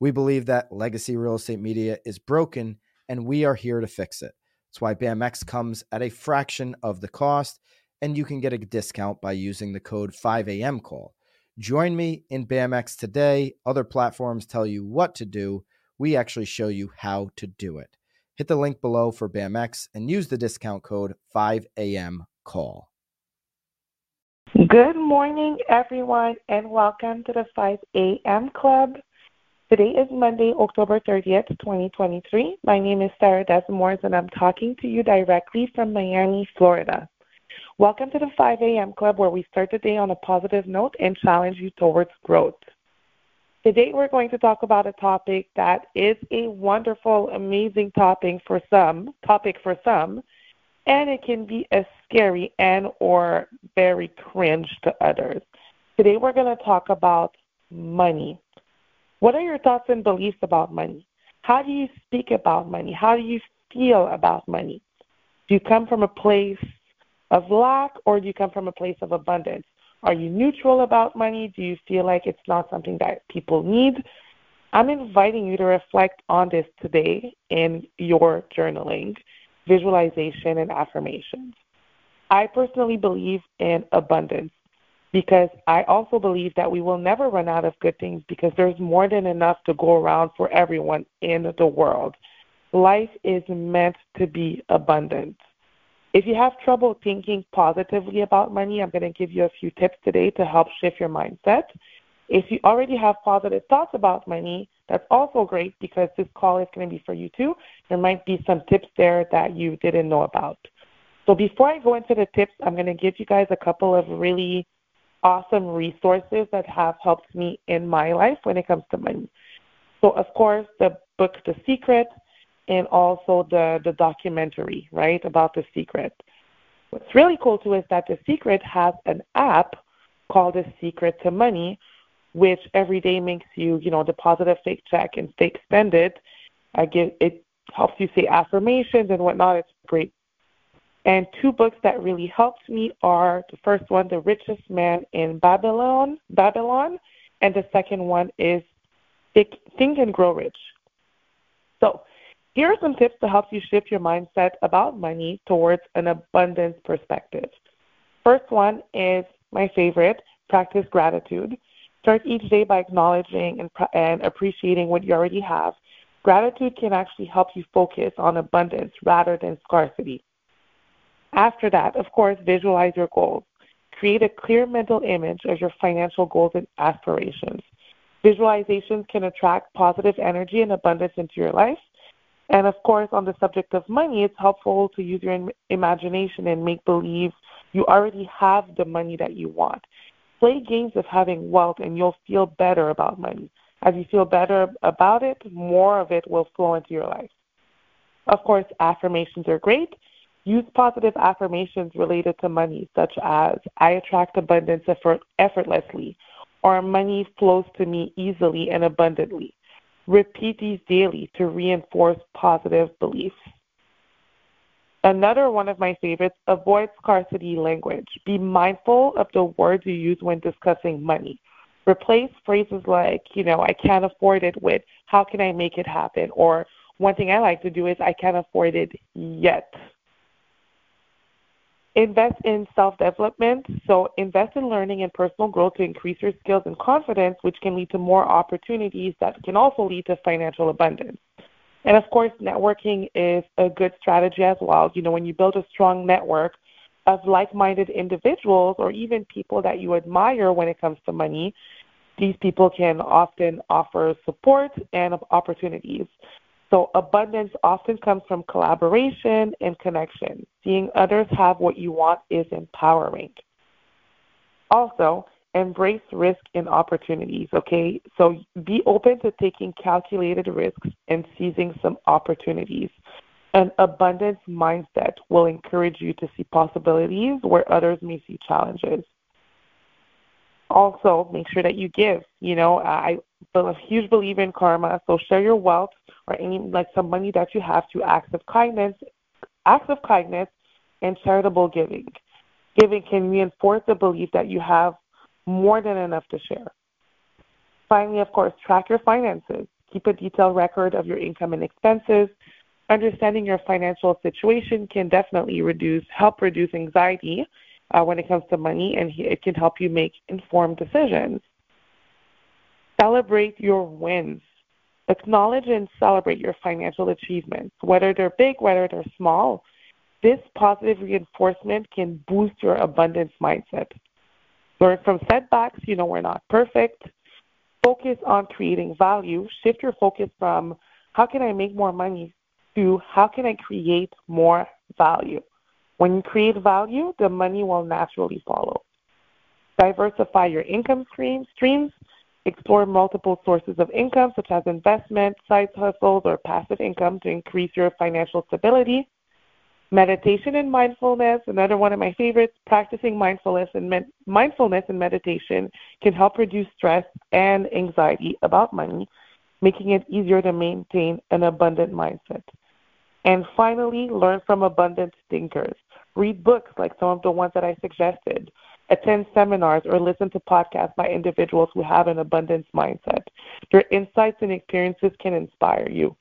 We believe that legacy real estate media is broken, and we are here to fix it. That's why BAMX comes at a fraction of the cost, and you can get a discount by using the code 5AM call. Join me in BAMX today. Other platforms tell you what to do. We actually show you how to do it. Hit the link below for BAMX and use the discount code 5AM call. Good morning, everyone, and welcome to the 5 a.m. Club. Today is Monday, October 30th, 2023. My name is Sarah Desamours, and I'm talking to you directly from Miami, Florida. Welcome to the 5 a.m. Club, where we start the day on a positive note and challenge you towards growth. Today, we're going to talk about a topic that is a wonderful, amazing topic for some, topic for some, and it can be a scary and or very cringe to others. Today, we're going to talk about money. What are your thoughts and beliefs about money? How do you speak about money? How do you feel about money? Do you come from a place of lack or do you come from a place of abundance? Are you neutral about money? Do you feel like it's not something that people need? I'm inviting you to reflect on this today in your journaling, visualization, and affirmations. I personally believe in abundance because I also believe that we will never run out of good things because there's more than enough to go around for everyone in the world. Life is meant to be abundant. If you have trouble thinking positively about money, I'm going to give you a few tips today to help shift your mindset. If you already have positive thoughts about money, that's also great because this call is going to be for you too. There might be some tips there that you didn't know about. So before I go into the tips, I'm going to give you guys a couple of really awesome resources that have helped me in my life when it comes to money. So, of course, the book The Secret and also the, the documentary, right, about The Secret. What's really cool too is that The Secret has an app called The Secret to Money, which every day makes you, you know, deposit a fake check and fake spend it. I get it helps you say affirmations and whatnot. It's great. And two books that really helped me are the first one, The Richest Man in Babylon, Babylon, and the second one is Think, Think and Grow Rich. So here are some tips to help you shift your mindset about money towards an abundance perspective. First one is my favorite, practice gratitude. Start each day by acknowledging and, and appreciating what you already have. Gratitude can actually help you focus on abundance rather than scarcity. After that, of course, visualize your goals. Create a clear mental image of your financial goals and aspirations. Visualizations can attract positive energy and abundance into your life. And of course, on the subject of money, it's helpful to use your imagination and make believe you already have the money that you want. Play games of having wealth, and you'll feel better about money. As you feel better about it, more of it will flow into your life. Of course, affirmations are great, Use positive affirmations related to money, such as I attract abundance effort- effortlessly, or money flows to me easily and abundantly. Repeat these daily to reinforce positive beliefs. Another one of my favorites, avoid scarcity language. Be mindful of the words you use when discussing money. Replace phrases like, you know, I can't afford it with, how can I make it happen? Or one thing I like to do is, I can't afford it yet. Invest in self development. So, invest in learning and personal growth to increase your skills and confidence, which can lead to more opportunities that can also lead to financial abundance. And of course, networking is a good strategy as well. You know, when you build a strong network of like minded individuals or even people that you admire when it comes to money, these people can often offer support and opportunities. So abundance often comes from collaboration and connection. Seeing others have what you want is empowering. Also, embrace risk and opportunities, okay? So be open to taking calculated risks and seizing some opportunities. An abundance mindset will encourage you to see possibilities where others may see challenges. Also, make sure that you give. You know, I a huge believer in karma, so share your wealth or any like some money that you have to acts of kindness, acts of kindness, and charitable giving. Giving can reinforce the belief that you have more than enough to share. Finally, of course, track your finances. Keep a detailed record of your income and expenses. Understanding your financial situation can definitely reduce, help reduce anxiety uh, when it comes to money, and it can help you make informed decisions. Celebrate your wins. Acknowledge and celebrate your financial achievements, whether they're big, whether they're small. This positive reinforcement can boost your abundance mindset. Learn from setbacks. You know, we're not perfect. Focus on creating value. Shift your focus from how can I make more money to how can I create more value. When you create value, the money will naturally follow. Diversify your income streams. Explore multiple sources of income, such as investment, side hustles, or passive income to increase your financial stability. Meditation and mindfulness, another one of my favorites, practicing mindfulness and med- mindfulness and meditation can help reduce stress and anxiety about money, making it easier to maintain an abundant mindset. And finally, learn from abundant thinkers. Read books like some of the ones that I suggested. Attend seminars or listen to podcasts by individuals who have an abundance mindset. Their insights and experiences can inspire you.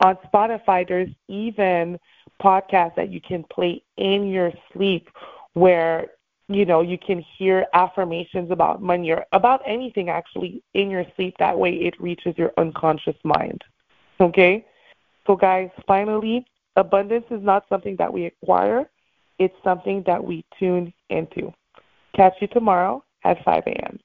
On Spotify, there's even podcasts that you can play in your sleep where you know you can hear affirmations about money or about anything actually in your sleep. That way it reaches your unconscious mind. Okay? So guys finally abundance is not something that we acquire. It's something that we tune into catch you tomorrow at 5 a.m